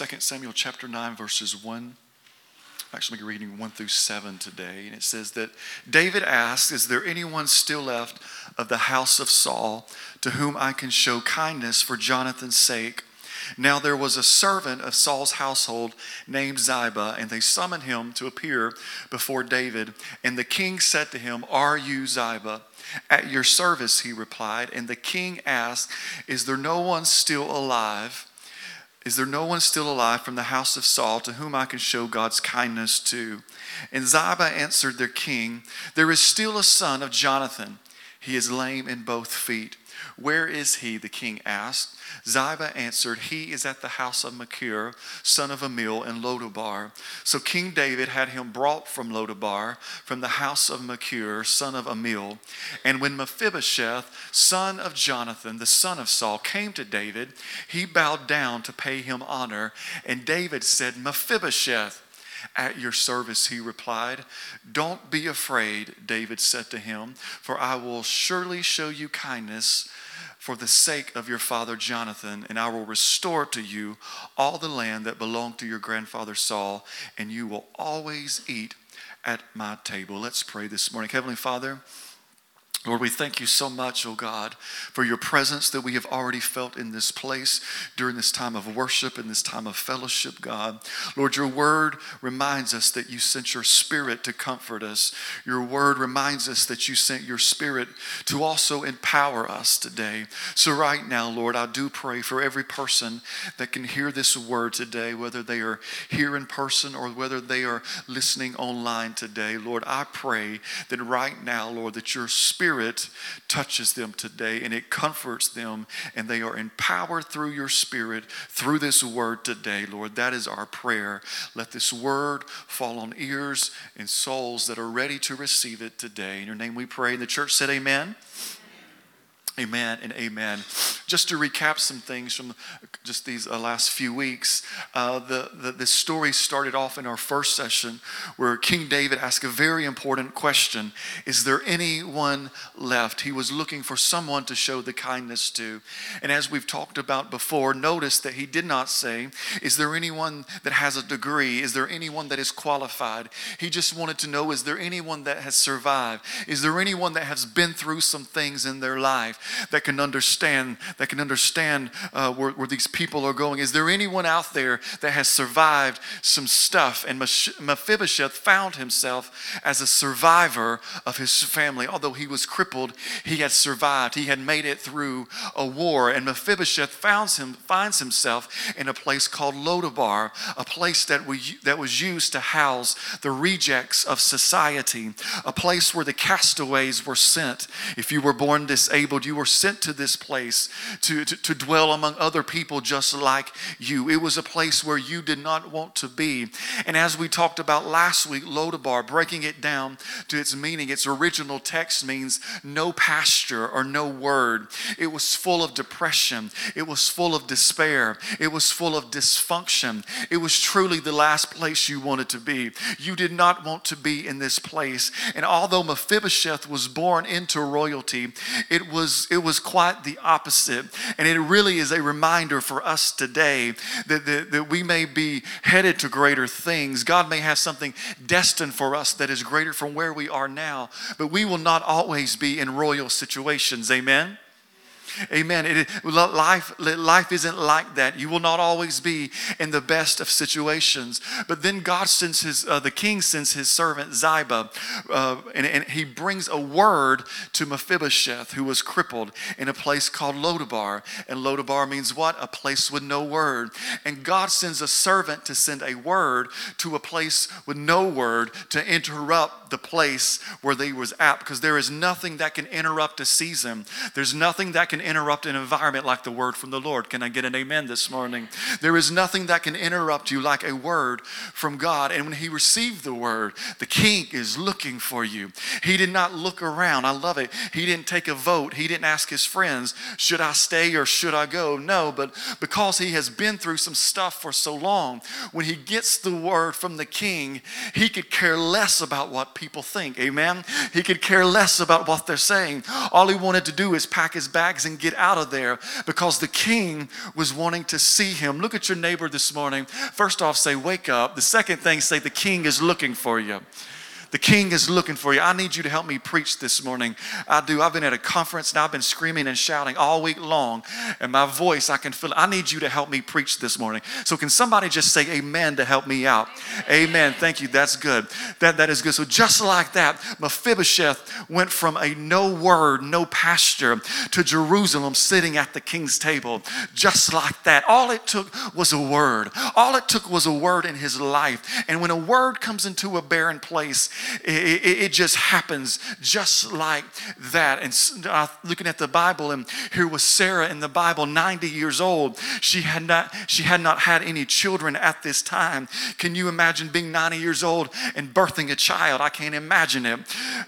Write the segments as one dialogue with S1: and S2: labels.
S1: 2 Samuel chapter 9, verses 1. Actually, I'm reading 1 through 7 today. And it says that David asked, Is there anyone still left of the house of Saul to whom I can show kindness for Jonathan's sake? Now there was a servant of Saul's household named Ziba, and they summoned him to appear before David. And the king said to him, Are you Ziba? At your service, he replied. And the king asked, Is there no one still alive? Is there no one still alive from the house of Saul to whom I can show God's kindness to? And Ziba answered their king, There is still a son of Jonathan. He is lame in both feet. Where is he? The king asked. Ziba answered, He is at the house of Machir, son of Ammiel, in Lodabar. So King David had him brought from Lodabar, from the house of Machir, son of Ammiel. And when Mephibosheth, son of Jonathan, the son of Saul, came to David, he bowed down to pay him honor. And David said, Mephibosheth, at your service, he replied. Don't be afraid, David said to him, for I will surely show you kindness for the sake of your father Jonathan, and I will restore to you all the land that belonged to your grandfather Saul, and you will always eat at my table. Let's pray this morning. Heavenly Father, Lord, we thank you so much, oh God, for your presence that we have already felt in this place during this time of worship and this time of fellowship, God. Lord, your word reminds us that you sent your spirit to comfort us. Your word reminds us that you sent your spirit to also empower us today. So, right now, Lord, I do pray for every person that can hear this word today, whether they are here in person or whether they are listening online today. Lord, I pray that right now, Lord, that your spirit Spirit touches them today and it comforts them, and they are empowered through your Spirit through this word today, Lord. That is our prayer. Let this word fall on ears and souls that are ready to receive it today. In your name we pray. And the church said, Amen. Amen and amen. Just to recap some things from just these uh, last few weeks, uh, the, the, the story started off in our first session where King David asked a very important question Is there anyone left? He was looking for someone to show the kindness to. And as we've talked about before, notice that he did not say, Is there anyone that has a degree? Is there anyone that is qualified? He just wanted to know, Is there anyone that has survived? Is there anyone that has been through some things in their life? That can understand that can understand uh, where, where these people are going. Is there anyone out there that has survived some stuff? And Mephibosheth found himself as a survivor of his family. Although he was crippled, he had survived. He had made it through a war. And Mephibosheth finds, him, finds himself in a place called Lodabar, a place that, we, that was used to house the rejects of society, a place where the castaways were sent. If you were born disabled, you were sent to this place to, to, to, dwell among other people just like you. It was a place where you did not want to be. And as we talked about last week, Lodabar, breaking it down to its meaning, its original text means no pasture or no word. It was full of depression, it was full of despair, it was full of dysfunction. It was truly the last place you wanted to be. You did not want to be in this place. And although Mephibosheth was born into royalty, it was it was quite the opposite. And it really is a reminder for us today that, that, that we may be headed to greater things. God may have something destined for us that is greater from where we are now, but we will not always be in royal situations. Amen. Amen. It, life, life isn't like that. You will not always be in the best of situations. But then God sends his, uh, the king sends his servant Ziba, uh, and, and, he brings a word to Mephibosheth, who was crippled in a place called Lodabar. And Lodabar means what? A place with no word. And God sends a servant to send a word to a place with no word to interrupt the place where they was at, because there is nothing that can interrupt a season. There's nothing that can can interrupt an environment like the word from the Lord. Can I get an amen this morning? There is nothing that can interrupt you like a word from God. And when he received the word, the king is looking for you. He did not look around. I love it. He didn't take a vote. He didn't ask his friends, should I stay or should I go? No, but because he has been through some stuff for so long, when he gets the word from the king, he could care less about what people think. Amen. He could care less about what they're saying. All he wanted to do is pack his bags and get out of there because the king was wanting to see him. Look at your neighbor this morning. First off, say, Wake up. The second thing, say, The king is looking for you. The king is looking for you. I need you to help me preach this morning. I do. I've been at a conference and I've been screaming and shouting all week long, and my voice, I can feel it. I need you to help me preach this morning. So, can somebody just say amen to help me out? Amen. Thank you. That's good. That, that is good. So, just like that, Mephibosheth went from a no word, no pasture to Jerusalem sitting at the king's table. Just like that. All it took was a word. All it took was a word in his life. And when a word comes into a barren place, it, it, it just happens just like that. And uh, looking at the Bible, and here was Sarah in the Bible, 90 years old. She had not she had not had any children at this time. Can you imagine being 90 years old and birthing a child? I can't imagine it.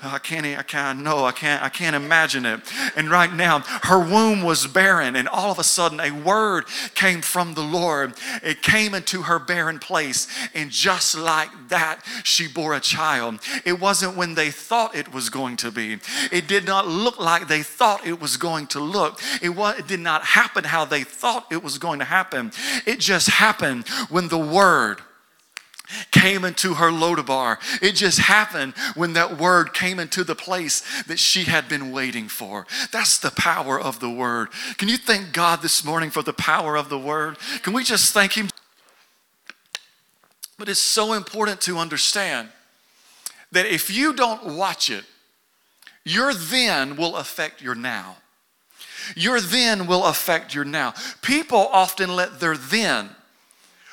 S1: I can't. I can't. No, I can't. I can't imagine it. And right now, her womb was barren, and all of a sudden, a word came from the Lord. It came into her barren place, and just like that, she bore a child. It wasn't when they thought it was going to be. It did not look like they thought it was going to look. It, was, it did not happen how they thought it was going to happen. It just happened when the word came into her Lodabar. It just happened when that word came into the place that she had been waiting for. That's the power of the word. Can you thank God this morning for the power of the word? Can we just thank Him? But it's so important to understand that if you don't watch it, your then will affect your now. Your then will affect your now. People often let their then,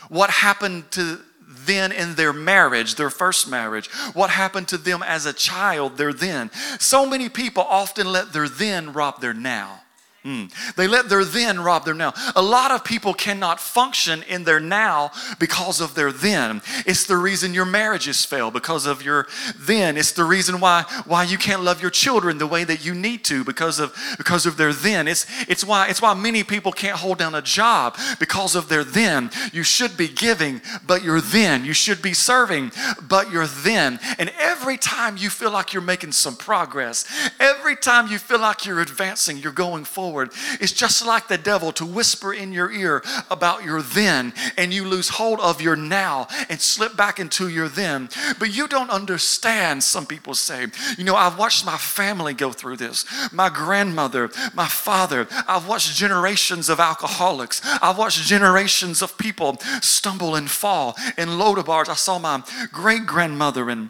S1: what happened to then in their marriage, their first marriage, what happened to them as a child, their then. So many people often let their then rob their now. Mm. They let their then rob their now. A lot of people cannot function in their now because of their then. It's the reason your marriages fail because of your then. It's the reason why why you can't love your children the way that you need to because of because of their then. It's it's why it's why many people can't hold down a job because of their then. You should be giving, but you're then. You should be serving, but you're then. And every time you feel like you're making some progress, every time you feel like you're advancing, you're going forward forward. It's just like the devil to whisper in your ear about your then, and you lose hold of your now and slip back into your then. But you don't understand, some people say. You know, I've watched my family go through this my grandmother, my father. I've watched generations of alcoholics. I've watched generations of people stumble and fall in bars I saw my great grandmother and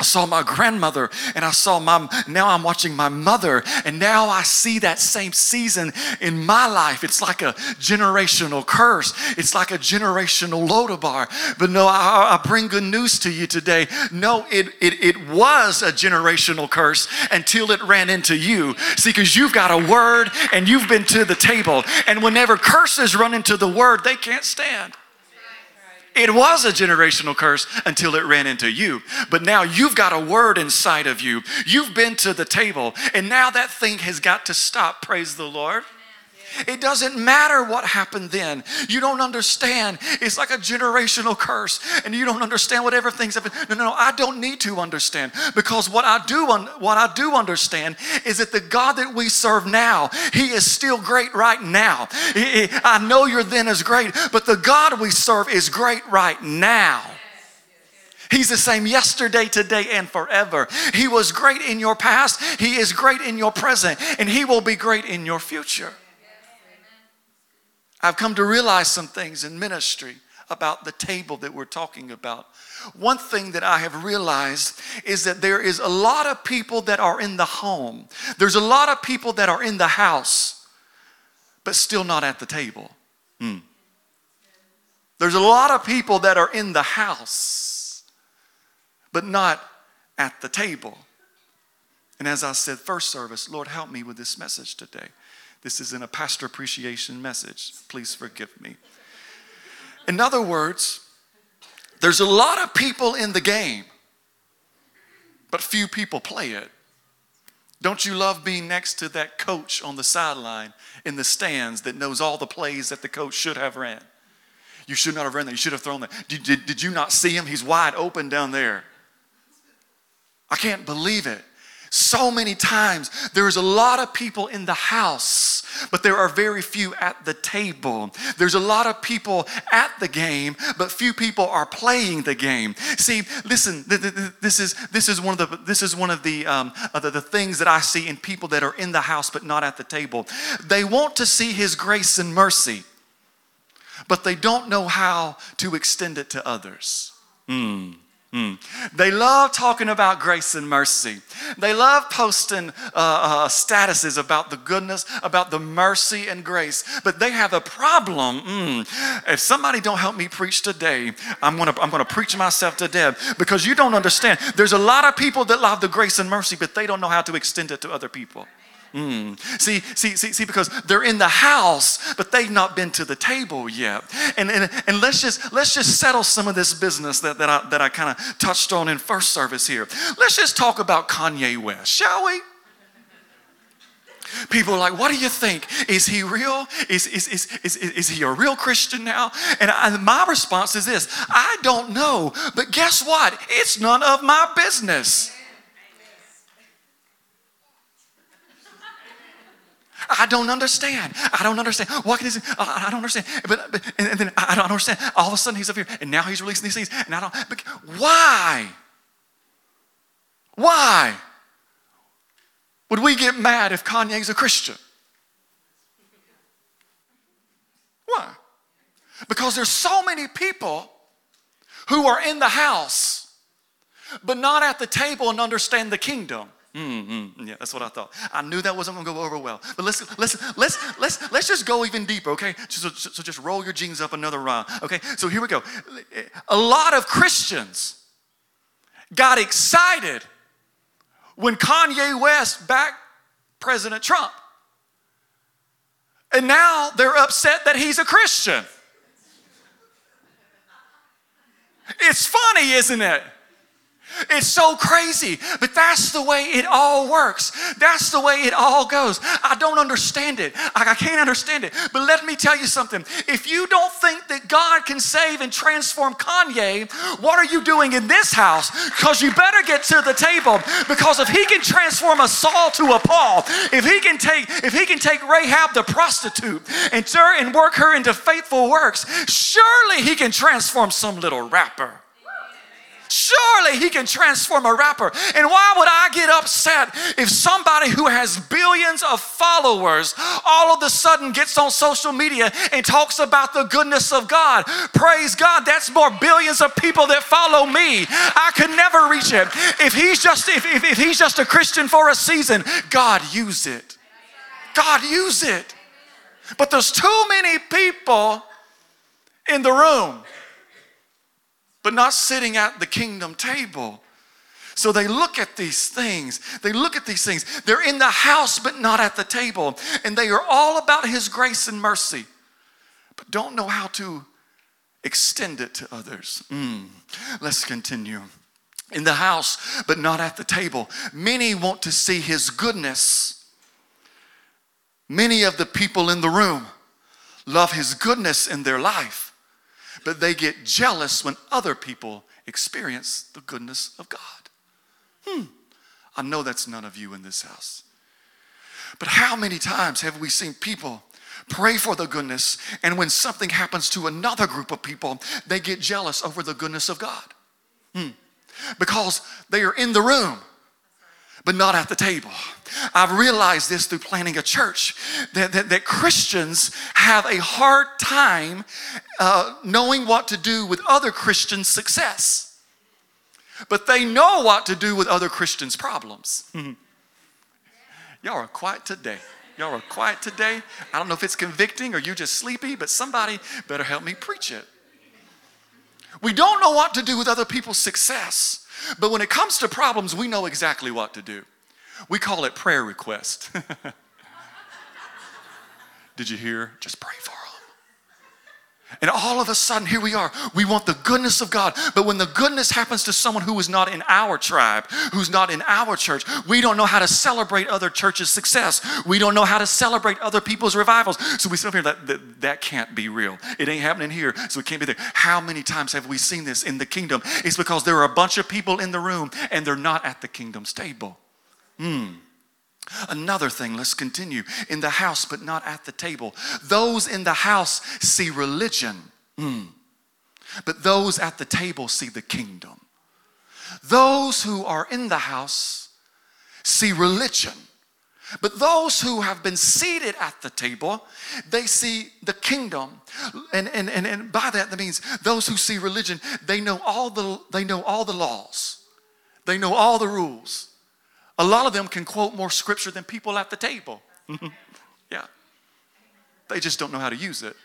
S1: I saw my grandmother and I saw my, now I'm watching my mother, and now I see that same season in my life. It's like a generational curse, it's like a generational Lodabar. But no, I, I bring good news to you today. No, it, it, it was a generational curse until it ran into you. See, because you've got a word and you've been to the table, and whenever curses run into the word, they can't stand. It was a generational curse until it ran into you. But now you've got a word inside of you. You've been to the table, and now that thing has got to stop. Praise the Lord. It doesn't matter what happened then. You don't understand. It's like a generational curse, and you don't understand whatever things have been. No, no, no. I don't need to understand because what I do, what I do understand is that the God that we serve now, He is still great right now. I know your then is great, but the God we serve is great right now. He's the same yesterday, today, and forever. He was great in your past, He is great in your present, and He will be great in your future. I've come to realize some things in ministry about the table that we're talking about. One thing that I have realized is that there is a lot of people that are in the home, there's a lot of people that are in the house, but still not at the table. Hmm. There's a lot of people that are in the house, but not at the table. And as I said, first service, Lord, help me with this message today. This isn't a pastor appreciation message. Please forgive me. In other words, there's a lot of people in the game, but few people play it. Don't you love being next to that coach on the sideline in the stands that knows all the plays that the coach should have ran? You should not have ran that. You should have thrown that. Did, did, did you not see him? He's wide open down there. I can't believe it. So many times there's a lot of people in the house, but there are very few at the table. There's a lot of people at the game, but few people are playing the game. See, listen, this is this is one of the this is one of the um, the, the things that I see in people that are in the house but not at the table. They want to see His grace and mercy, but they don't know how to extend it to others. Hmm. Mm. They love talking about grace and mercy. They love posting uh, uh, statuses about the goodness, about the mercy and grace. But they have a problem. Mm. If somebody don't help me preach today, I'm gonna I'm gonna preach myself to death because you don't understand. There's a lot of people that love the grace and mercy, but they don't know how to extend it to other people. Mm. See, see, see, see, because they're in the house, but they've not been to the table yet. And, and, and let's just let's just settle some of this business that, that I that I kind of touched on in first service here. Let's just talk about Kanye West, shall we? People are like, what do you think? Is he real? Is, is, is, is, is he a real Christian now? And I, my response is this I don't know, but guess what? It's none of my business. I don't understand. I don't understand. What can he say? Uh, I don't understand. But, but and then I don't understand. All of a sudden he's up here and now he's releasing these things. And I don't, but why? Why would we get mad if Kanye's a Christian? Why? Because there's so many people who are in the house, but not at the table and understand the kingdom. Mm-hmm. Yeah, that's what I thought. I knew that wasn't going to go over well. But let's let's let's let's let's just go even deeper, okay? So, so just roll your jeans up another round, okay? So here we go. A lot of Christians got excited when Kanye West backed President Trump, and now they're upset that he's a Christian. It's funny, isn't it? It's so crazy, but that's the way it all works. That's the way it all goes. I don't understand it. I, can't understand it. But let me tell you something. If you don't think that God can save and transform Kanye, what are you doing in this house? Because you better get to the table. Because if he can transform a Saul to a Paul, if he can take if he can take Rahab the prostitute and turn and work her into faithful works, surely he can transform some little rapper. Surely he can transform a rapper. And why would I get upset if somebody who has billions of followers all of a sudden gets on social media and talks about the goodness of God? Praise God, that's more billions of people that follow me. I could never reach it. If he's just if, if, if he's just a Christian for a season, God use it. God use it. But there's too many people in the room but not sitting at the kingdom table. So they look at these things. They look at these things. They're in the house, but not at the table. And they are all about His grace and mercy, but don't know how to extend it to others. Mm. Let's continue. In the house, but not at the table. Many want to see His goodness. Many of the people in the room love His goodness in their life but they get jealous when other people experience the goodness of God. Hmm, I know that's none of you in this house. But how many times have we seen people pray for the goodness, and when something happens to another group of people, they get jealous over the goodness of God? Hmm. Because they are in the room but not at the table. I've realized this through planning a church that, that, that Christians have a hard time uh, knowing what to do with other Christians' success, but they know what to do with other Christians' problems. Y'all are quiet today. Y'all are quiet today. I don't know if it's convicting or you just sleepy, but somebody better help me preach it. We don't know what to do with other people's success. But when it comes to problems, we know exactly what to do. We call it prayer request. Did you hear? Just pray for them. And all of a sudden, here we are. We want the goodness of God. But when the goodness happens to someone who is not in our tribe, who's not in our church, we don't know how to celebrate other churches' success. We don't know how to celebrate other people's revivals. So we sit up here, that, that, that can't be real. It ain't happening here, so it can't be there. How many times have we seen this in the kingdom? It's because there are a bunch of people in the room and they're not at the kingdom's table. Hmm. Another thing, let's continue. In the house, but not at the table. Those in the house see religion, mm. but those at the table see the kingdom. Those who are in the house see religion, but those who have been seated at the table, they see the kingdom. And, and, and, and by that, that means those who see religion, they know all the, they know all the laws, they know all the rules a lot of them can quote more scripture than people at the table. yeah. They just don't know how to use it.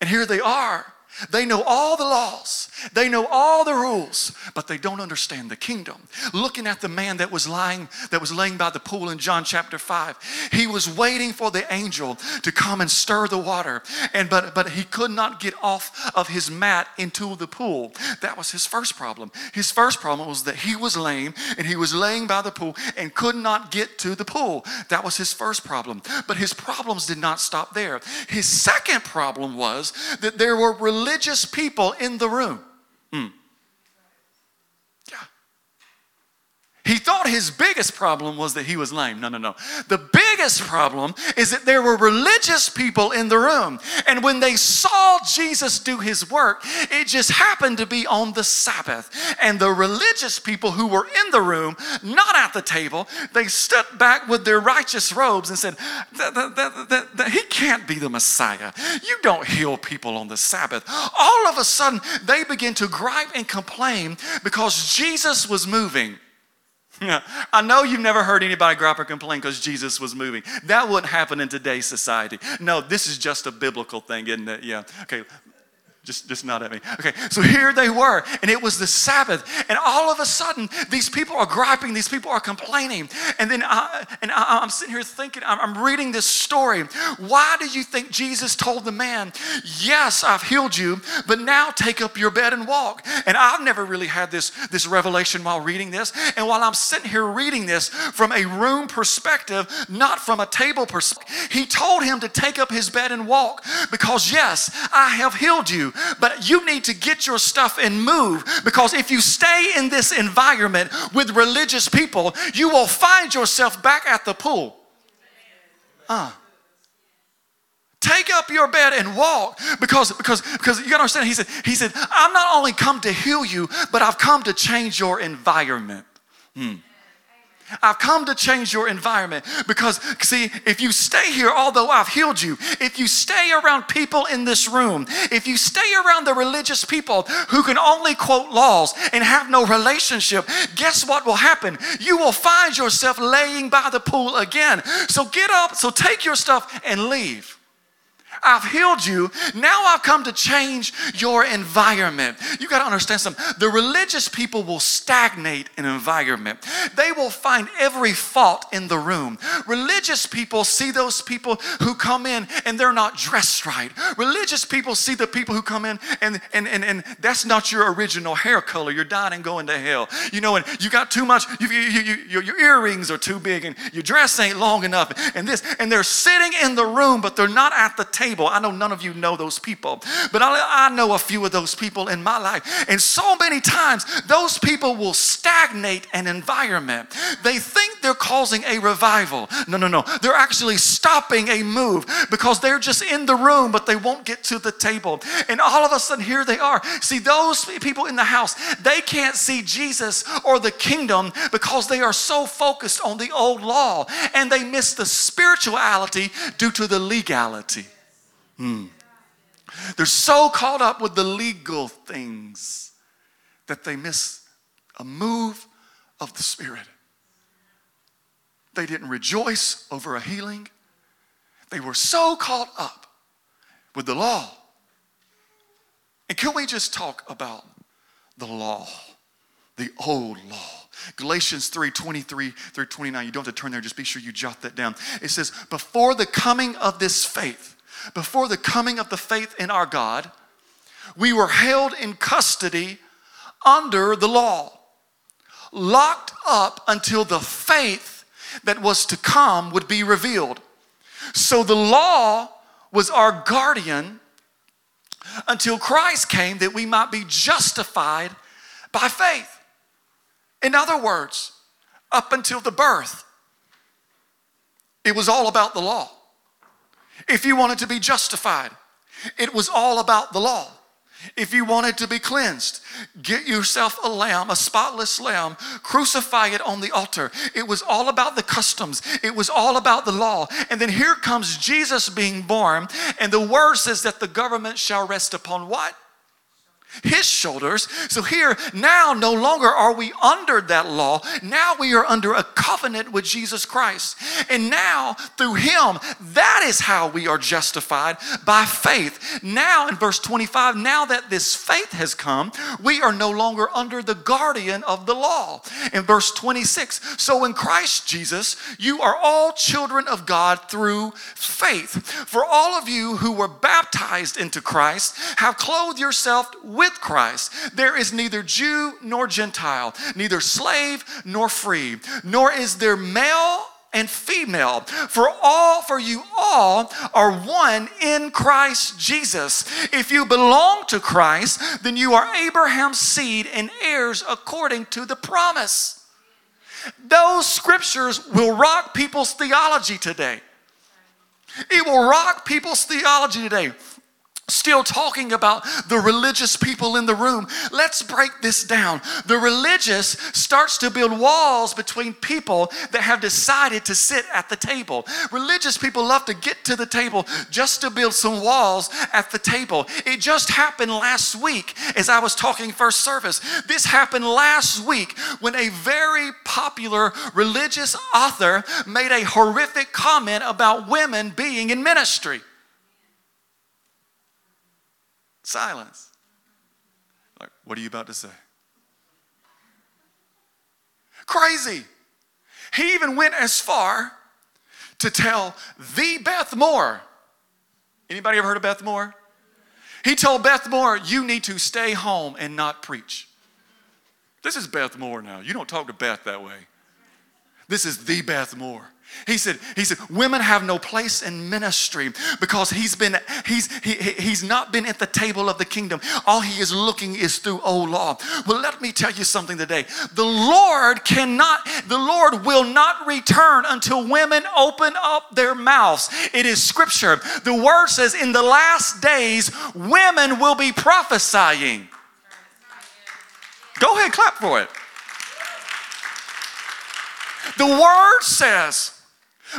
S1: And here they are they know all the laws, they know all the rules, but they don't understand the kingdom. Looking at the man that was lying, that was laying by the pool in John chapter 5, he was waiting for the angel to come and stir the water, and but but he could not get off of his mat into the pool. That was his first problem. His first problem was that he was lame and he was laying by the pool and could not get to the pool. That was his first problem. But his problems did not stop there. His second problem was that there were religious people in the room. Hmm. Yeah. He thought his biggest problem was that he was lame. No, no, no. The biggest problem is that there were religious people in the room. And when they saw Jesus do his work, it just happened to be on the Sabbath. And the religious people who were in the room, not at the table, they stepped back with their righteous robes and said, He can't be the Messiah. You don't heal people on the Sabbath. All of a sudden, they begin to gripe and complain because Jesus was moving. I know you've never heard anybody gripe or complain because Jesus was moving. That wouldn't happen in today's society. No, this is just a biblical thing, isn't it? Yeah. Okay, just, just not at me. Okay, so here they were, and it was the Sabbath, and all of a sudden, these people are griping, these people are complaining, and then I, and I, am sitting here thinking, I'm, I'm reading this story. Why do you think Jesus told the man, "Yes, I've healed you, but now take up your bed and walk"? And I've never really had this this revelation while reading this, and while I'm sitting here reading this from a room perspective, not from a table perspective, he told him to take up his bed and walk because yes, I have healed you but you need to get your stuff and move because if you stay in this environment with religious people, you will find yourself back at the pool. Uh. Take up your bed and walk because because because you gotta understand he said he said I'm not only come to heal you but I've come to change your environment. Hmm. I've come to change your environment because, see, if you stay here, although I've healed you, if you stay around people in this room, if you stay around the religious people who can only quote laws and have no relationship, guess what will happen? You will find yourself laying by the pool again. So get up, so take your stuff and leave. I've healed you. Now I've come to change your environment. You got to understand something. The religious people will stagnate an environment, they will find every fault in the room. Religious people see those people who come in and they're not dressed right. Religious people see the people who come in and, and, and, and that's not your original hair color. You're dying and going to hell. You know, and you got too much, you, you, you, your earrings are too big and your dress ain't long enough and this. And they're sitting in the room, but they're not at the table table. I know none of you know those people, but I, I know a few of those people in my life. And so many times, those people will stagnate an environment. They think they're causing a revival. No, no, no. They're actually stopping a move because they're just in the room, but they won't get to the table. And all of a sudden, here they are. See, those people in the house, they can't see Jesus or the kingdom because they are so focused on the old law and they miss the spirituality due to the legality. Hmm. They're so caught up with the legal things that they miss a move of the Spirit. They didn't rejoice over a healing. They were so caught up with the law. And can we just talk about the law, the old law? Galatians 3 23 through 29. You don't have to turn there, just be sure you jot that down. It says, Before the coming of this faith, before the coming of the faith in our God, we were held in custody under the law, locked up until the faith that was to come would be revealed. So the law was our guardian until Christ came that we might be justified by faith. In other words, up until the birth, it was all about the law. If you wanted to be justified, it was all about the law. If you wanted to be cleansed, get yourself a lamb, a spotless lamb, crucify it on the altar. It was all about the customs, it was all about the law. And then here comes Jesus being born, and the word says that the government shall rest upon what? His shoulders. So here, now no longer are we under that law. Now we are under a covenant with Jesus Christ. And now through him, that is how we are justified by faith. Now in verse 25, now that this faith has come, we are no longer under the guardian of the law. In verse 26, so in Christ Jesus, you are all children of God through faith. For all of you who were baptized into Christ have clothed yourself with with Christ. There is neither Jew nor Gentile, neither slave nor free, nor is there male and female for all for you all are one in Christ Jesus. If you belong to Christ then you are Abraham's seed and heirs according to the promise. Those scriptures will rock people's theology today. It will rock people's theology today Still talking about the religious people in the room. Let's break this down. The religious starts to build walls between people that have decided to sit at the table. Religious people love to get to the table just to build some walls at the table. It just happened last week as I was talking first service. This happened last week when a very popular religious author made a horrific comment about women being in ministry. Silence. Like, what are you about to say? Crazy. He even went as far to tell the Beth Moore. Anybody ever heard of Beth Moore? He told Beth Moore, you need to stay home and not preach. This is Beth Moore now. You don't talk to Beth that way. This is the Beth Moore. He said, he said, women have no place in ministry because he's been, he's, he, he's not been at the table of the kingdom. All he is looking is through old law. Well, let me tell you something today. The Lord cannot, the Lord will not return until women open up their mouths. It is scripture. The word says in the last days, women will be prophesying. Go ahead, clap for it. The word says,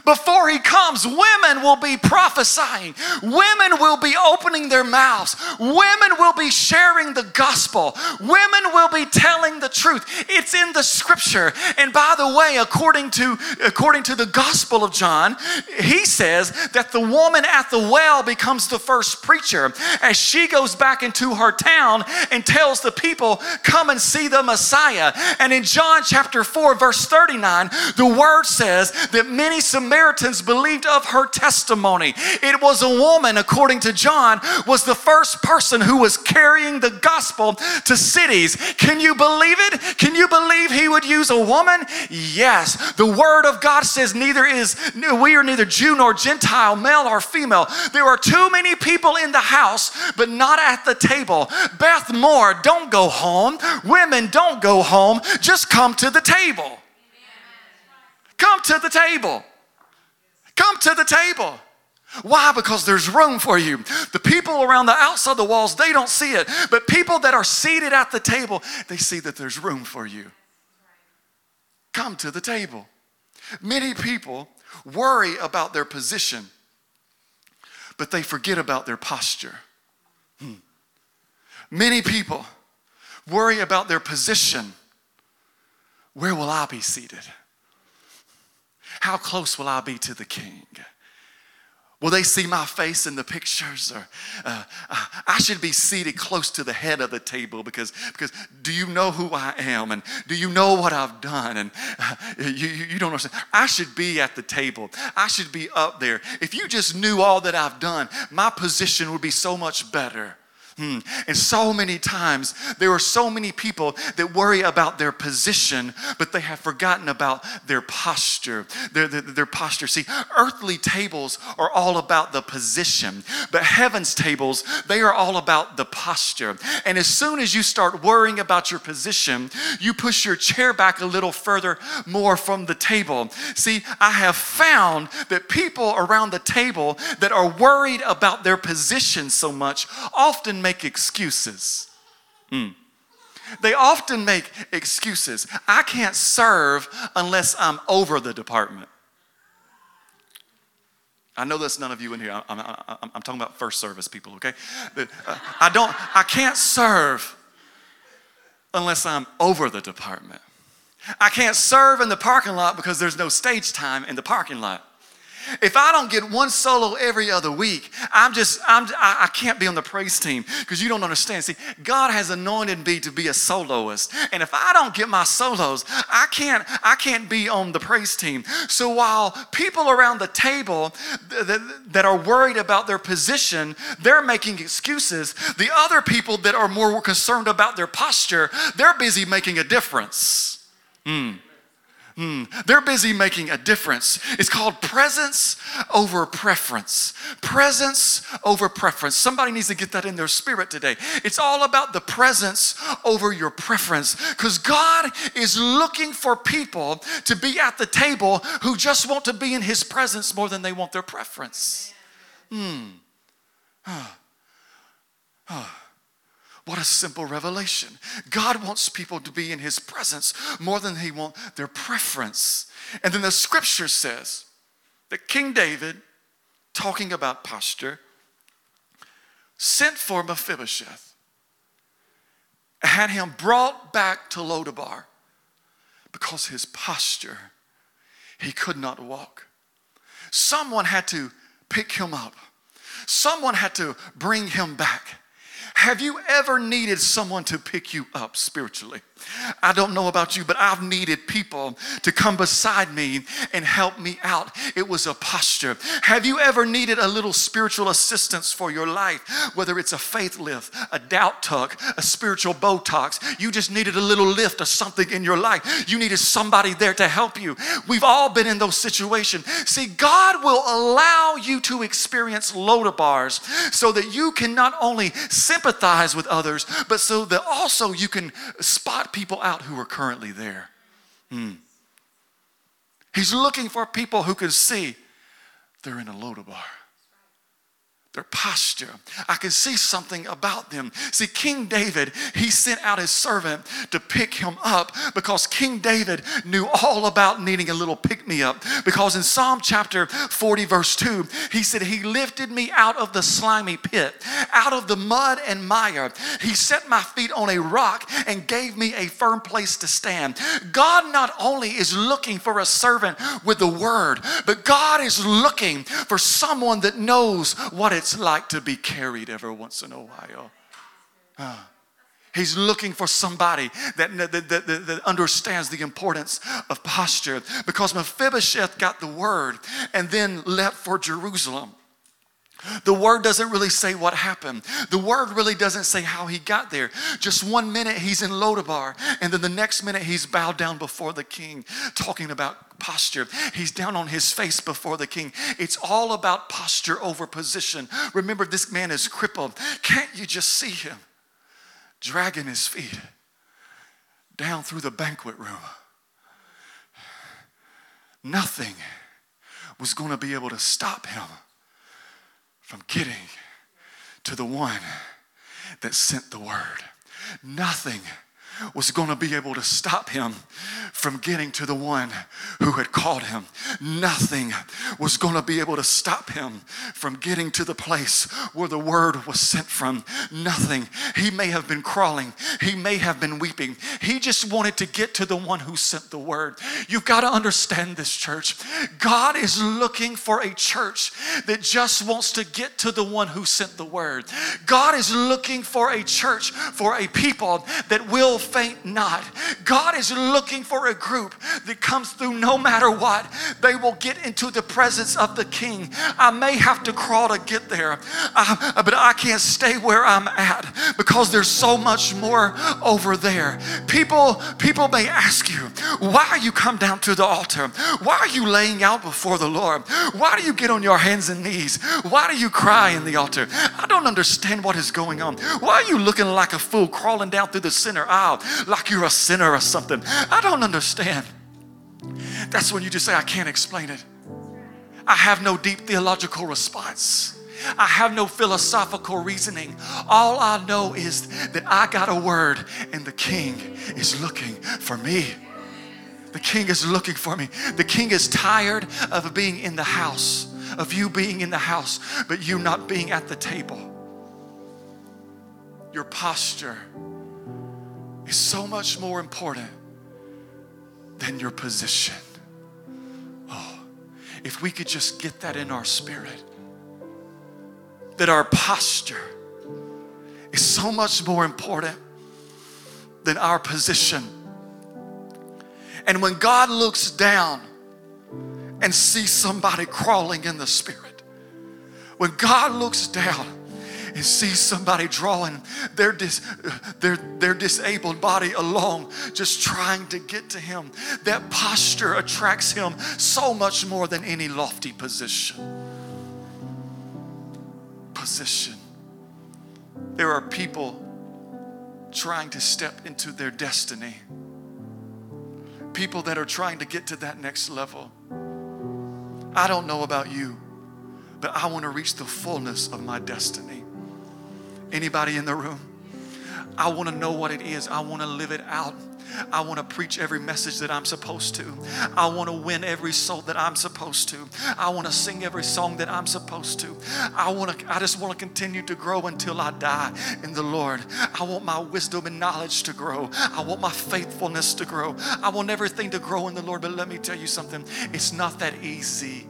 S1: before he comes, women will be prophesying. Women will be opening their mouths. Women will be sharing the gospel. Women will be telling the truth. It's in the scripture. And by the way, according to according to the gospel of John, he says that the woman at the well becomes the first preacher as she goes back into her town and tells the people, "Come and see the Messiah." And in John chapter 4 verse 39, the word says that many Samaritans believed of her testimony. It was a woman, according to John, was the first person who was carrying the gospel to cities. Can you believe it? Can you believe he would use a woman? Yes. The word of God says neither is we are neither Jew nor Gentile, male or female. There are too many people in the house, but not at the table. Beth Moore, don't go home. Women, don't go home. Just come to the table. Come to the table. Come to the table. Why? Because there's room for you. The people around the outside the walls, they don't see it. But people that are seated at the table, they see that there's room for you. Come to the table. Many people worry about their position, but they forget about their posture. Hmm. Many people worry about their position. Where will I be seated? How close will I be to the king? Will they see my face in the pictures? Or uh, uh, I should be seated close to the head of the table because, because do you know who I am? And do you know what I've done? And uh, you, you don't understand. I should be at the table. I should be up there. If you just knew all that I've done, my position would be so much better. Hmm. And so many times, there are so many people that worry about their position, but they have forgotten about their posture. Their, their, their, posture. See, earthly tables are all about the position, but heaven's tables, they are all about the posture. And as soon as you start worrying about your position, you push your chair back a little further more from the table. See, I have found that people around the table that are worried about their position so much often make excuses. Mm. They often make excuses. I can't serve unless I'm over the department. I know that's none of you in here. I'm, I'm, I'm, talking about first service people, okay? Uh, I don't, I can't serve unless I'm over the department. I can't serve in the parking lot because there's no stage time in the parking lot. If I don't get one solo every other week, I'm just, I'm, I, can't be on the praise team because you don't understand. See, God has anointed me to be a soloist. And if I don't get my solos, I can't, I can't be on the praise team. So while people around the table that, are worried about their position, they're making excuses. The other people that are more concerned about their posture, they're busy making a difference. Mm. Mm, they're busy making a difference. It's called presence over preference. Presence over preference. Somebody needs to get that in their spirit today. It's all about the presence over your preference because God is looking for people to be at the table who just want to be in His presence more than they want their preference. Hmm. What a simple revelation. God wants people to be in his presence more than he wants their preference. And then the scripture says that King David, talking about posture, sent for Mephibosheth, had him brought back to Lodabar because his posture, he could not walk. Someone had to pick him up. Someone had to bring him back. Have you ever needed someone to pick you up spiritually? I don't know about you, but I've needed people to come beside me and help me out. It was a posture. Have you ever needed a little spiritual assistance for your life? Whether it's a faith lift, a doubt tuck, a spiritual Botox, you just needed a little lift of something in your life. You needed somebody there to help you. We've all been in those situations. See, God will allow you to experience Lodabars so that you can not only sympathize with others, but so that also you can spot people out who are currently there. Hmm. He's looking for people who can see they're in a Lodabar their posture. I can see something about them. See, King David, he sent out his servant to pick him up because King David knew all about needing a little pick me up. Because in Psalm chapter 40, verse 2, he said, He lifted me out of the slimy pit, out of the mud and mire. He set my feet on a rock and gave me a firm place to stand. God not only is looking for a servant with the word, but God is looking for someone that knows what it's it's like to be carried every once in a while. Uh, he's looking for somebody that, that, that, that, understands the importance of posture because Mephibosheth got the word and then left for Jerusalem. The word doesn't really say what happened. The word really doesn't say how he got there. Just one minute he's in Lodabar, and then the next minute he's bowed down before the king, talking about posture. He's down on his face before the king. It's all about posture over position. Remember, this man is crippled. Can't you just see him dragging his feet down through the banquet room? Nothing was going to be able to stop him from getting to the one that sent the word. Nothing was going to be able to stop him from getting to the one who had called him. Nothing was going to be able to stop him from getting to the place where the word was sent from. Nothing. He may have been crawling, he may have been weeping. He just wanted to get to the one who sent the word. You've got to understand this, church. God is looking for a church that just wants to get to the one who sent the word. God is looking for a church, for a people that will faint not. God is looking for a group that comes through no matter what. They will get into the presence of the King. I may have to crawl to get there, uh, but I can't stay where I'm at because there's so much more over there. People, people may ask you, why you come down to the altar? Why are you laying out before the Lord? Why do you get on your hands and knees? Why do you cry in the altar? I don't understand what is going on. Why are you looking like a fool crawling down through the center aisle like you're a sinner or something? I don't understand. That's when you just say, I can't explain it. I have no deep theological response. I have no philosophical reasoning. All I know is that I got a word and the king is looking for me. The king is looking for me. The king is tired of being in the house, of you being in the house, but you not being at the table. Your posture is so much more important than your position. Oh, if we could just get that in our spirit that our posture is so much more important than our position. And when God looks down and sees somebody crawling in the spirit, when God looks down and sees somebody drawing their, dis, their, their disabled body along, just trying to get to Him, that posture attracts Him so much more than any lofty position position. There are people trying to step into their destiny, people that are trying to get to that next level. I don't know about you, but I want to reach the fullness of my destiny. Anybody in the room? I want to know what it is. I want to live it out. I want to preach every message that I'm supposed to. I want to win every soul that I'm supposed to. I want to sing every song that I'm supposed to. I want to I just want to continue to grow until I die in the Lord. I want my wisdom and knowledge to grow. I want my faithfulness to grow. I want everything to grow in the Lord. But let me tell you something. It's not that easy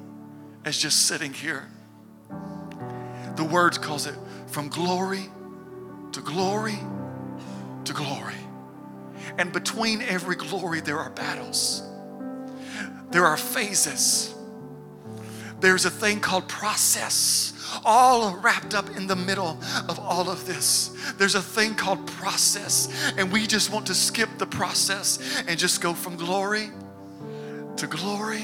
S1: as just sitting here. The word calls it from glory to glory to glory. And between every glory, there are battles, there are phases. There's a thing called process, all wrapped up in the middle of all of this. There's a thing called process, and we just want to skip the process and just go from glory to glory.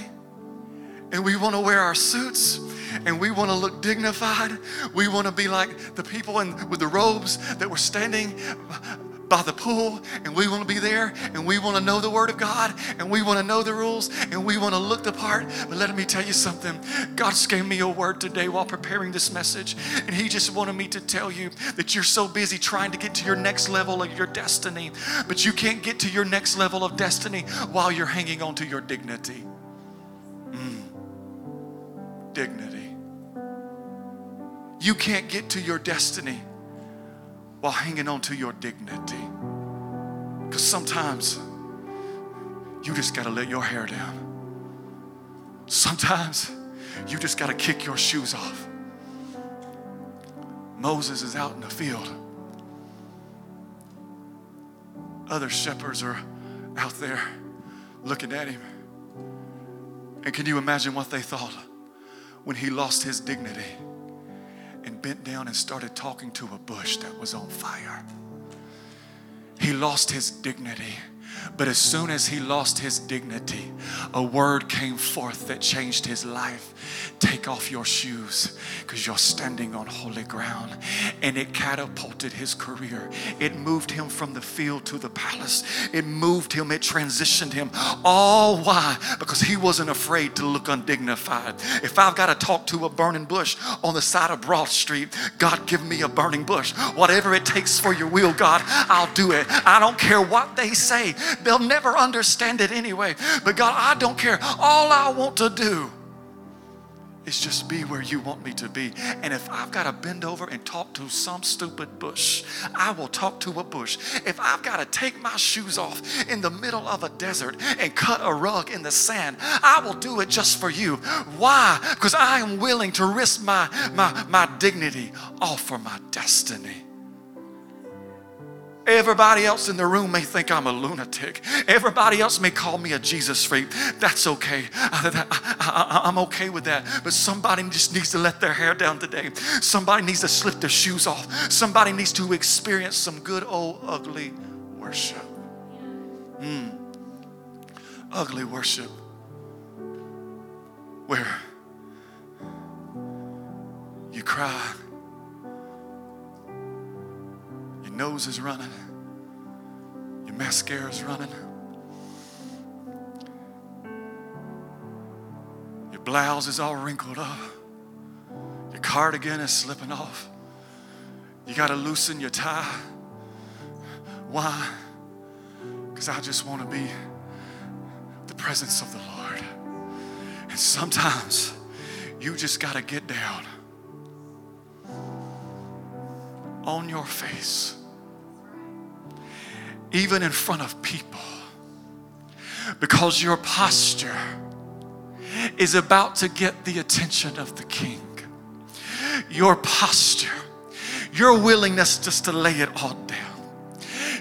S1: And we want to wear our suits and we want to look dignified. We want to be like the people in, with the robes that were standing by the pool and we want to be there and we want to know the Word of God and we want to know the rules and we want to look the part. But let me tell you something God gave me a word today while preparing this message, and He just wanted me to tell you that you're so busy trying to get to your next level of your destiny, but you can't get to your next level of destiny while you're hanging on to your dignity. Mm. Dignity. You can't get to your destiny while hanging on to your dignity. Because sometimes you just got to let your hair down. Sometimes you just got to kick your shoes off. Moses is out in the field. Other shepherds are out there looking at him. And can you imagine what they thought when he lost his dignity? And bent down and started talking to a bush that was on fire. He lost his dignity but as soon as he lost his dignity, a word came forth that changed his life. Take off your shoes because you're standing on holy ground. And it catapulted his career. It moved him from the field to the palace. It moved him, it transitioned him. All why? Because he wasn't afraid to look undignified. If I've got to talk to a burning bush on the side of Broad Street, God, give me a burning bush. Whatever it takes for your will, God, I'll do it. I don't care what they say. They'll never understand it anyway. But God, I don't care. All I want to do is just be where you want me to be. And if I've got to bend over and talk to some stupid bush, I will talk to a bush. If I've got to take my shoes off in the middle of a desert and cut a rug in the sand, I will do it just for you. Why? Because I am willing to risk my, my, my dignity all for my destiny. Everybody else in the room may think I'm a lunatic. Everybody else may call me a Jesus freak. That's okay. I, am okay with that. But somebody just needs to let their hair down today. Somebody needs to slip their shoes off. Somebody needs to experience some good old ugly worship. Mm. Ugly worship. Where you cry nose is running, your mascara is running, your blouse is all wrinkled up, your cardigan is slipping off, you got to loosen your tie. Why? Because I just want to be the presence of the Lord. And sometimes you just got to get down on your face even in front of people, because your posture is about to get the attention of the king. Your posture, your willingness just to lay it all down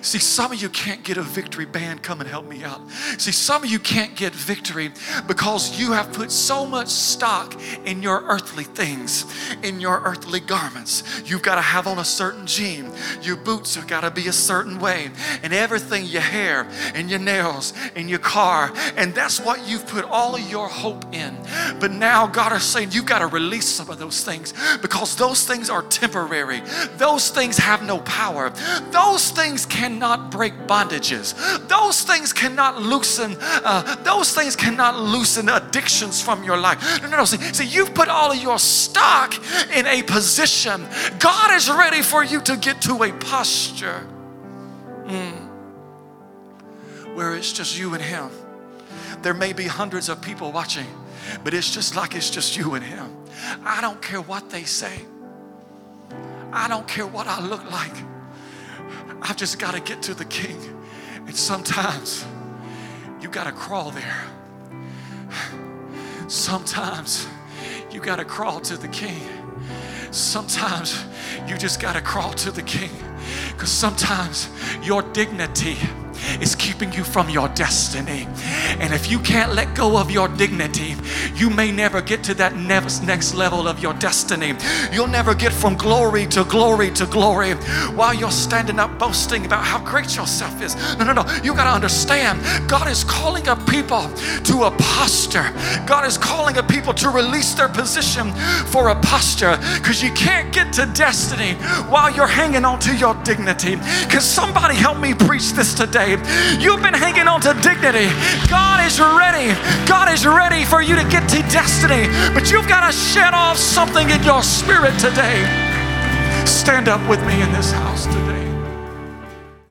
S1: See, some of you can't get a victory band. Come and help me out. See, some of you can't get victory because you have put so much stock in your earthly things, in your earthly garments. You've got to have on a certain jean. Your boots have got to be a certain way. And everything, your hair and your nails and your car. And that's what you've put all of your hope in. But now God is saying you've got to release some of those things because those things are temporary. Those things have no power. Those things can cannot break bondages. Those things cannot loosen, uh, those things cannot loosen addictions from your life. No, no, no. See, see, you've put all of your stock in a position. God is ready for you to get to a posture mm, where it's just you and Him. There may be hundreds of people watching, but it's just like it's just you and Him. I don't care what they say. I don't care what I look like. I've just got to get to the king. And sometimes you got to crawl there. Sometimes you got to crawl to the king. Sometimes you just got to crawl to the king. Because sometimes your dignity is keeping you from your destiny. And if you can't let go of your dignity, you may never get to that next level of your destiny. You'll never get from glory to glory to glory while you're standing up boasting about how great yourself is. No, no, no. You got to understand God is calling a people to a posture. God is calling a people to release their position for a posture because you can't get to destiny while you're hanging on to your dignity. Can somebody help me preach this today? You've been hanging on to dignity. God is ready. God is ready for you to get to destiny. But you've got to shed off something in your spirit today. Stand up with me in this house today.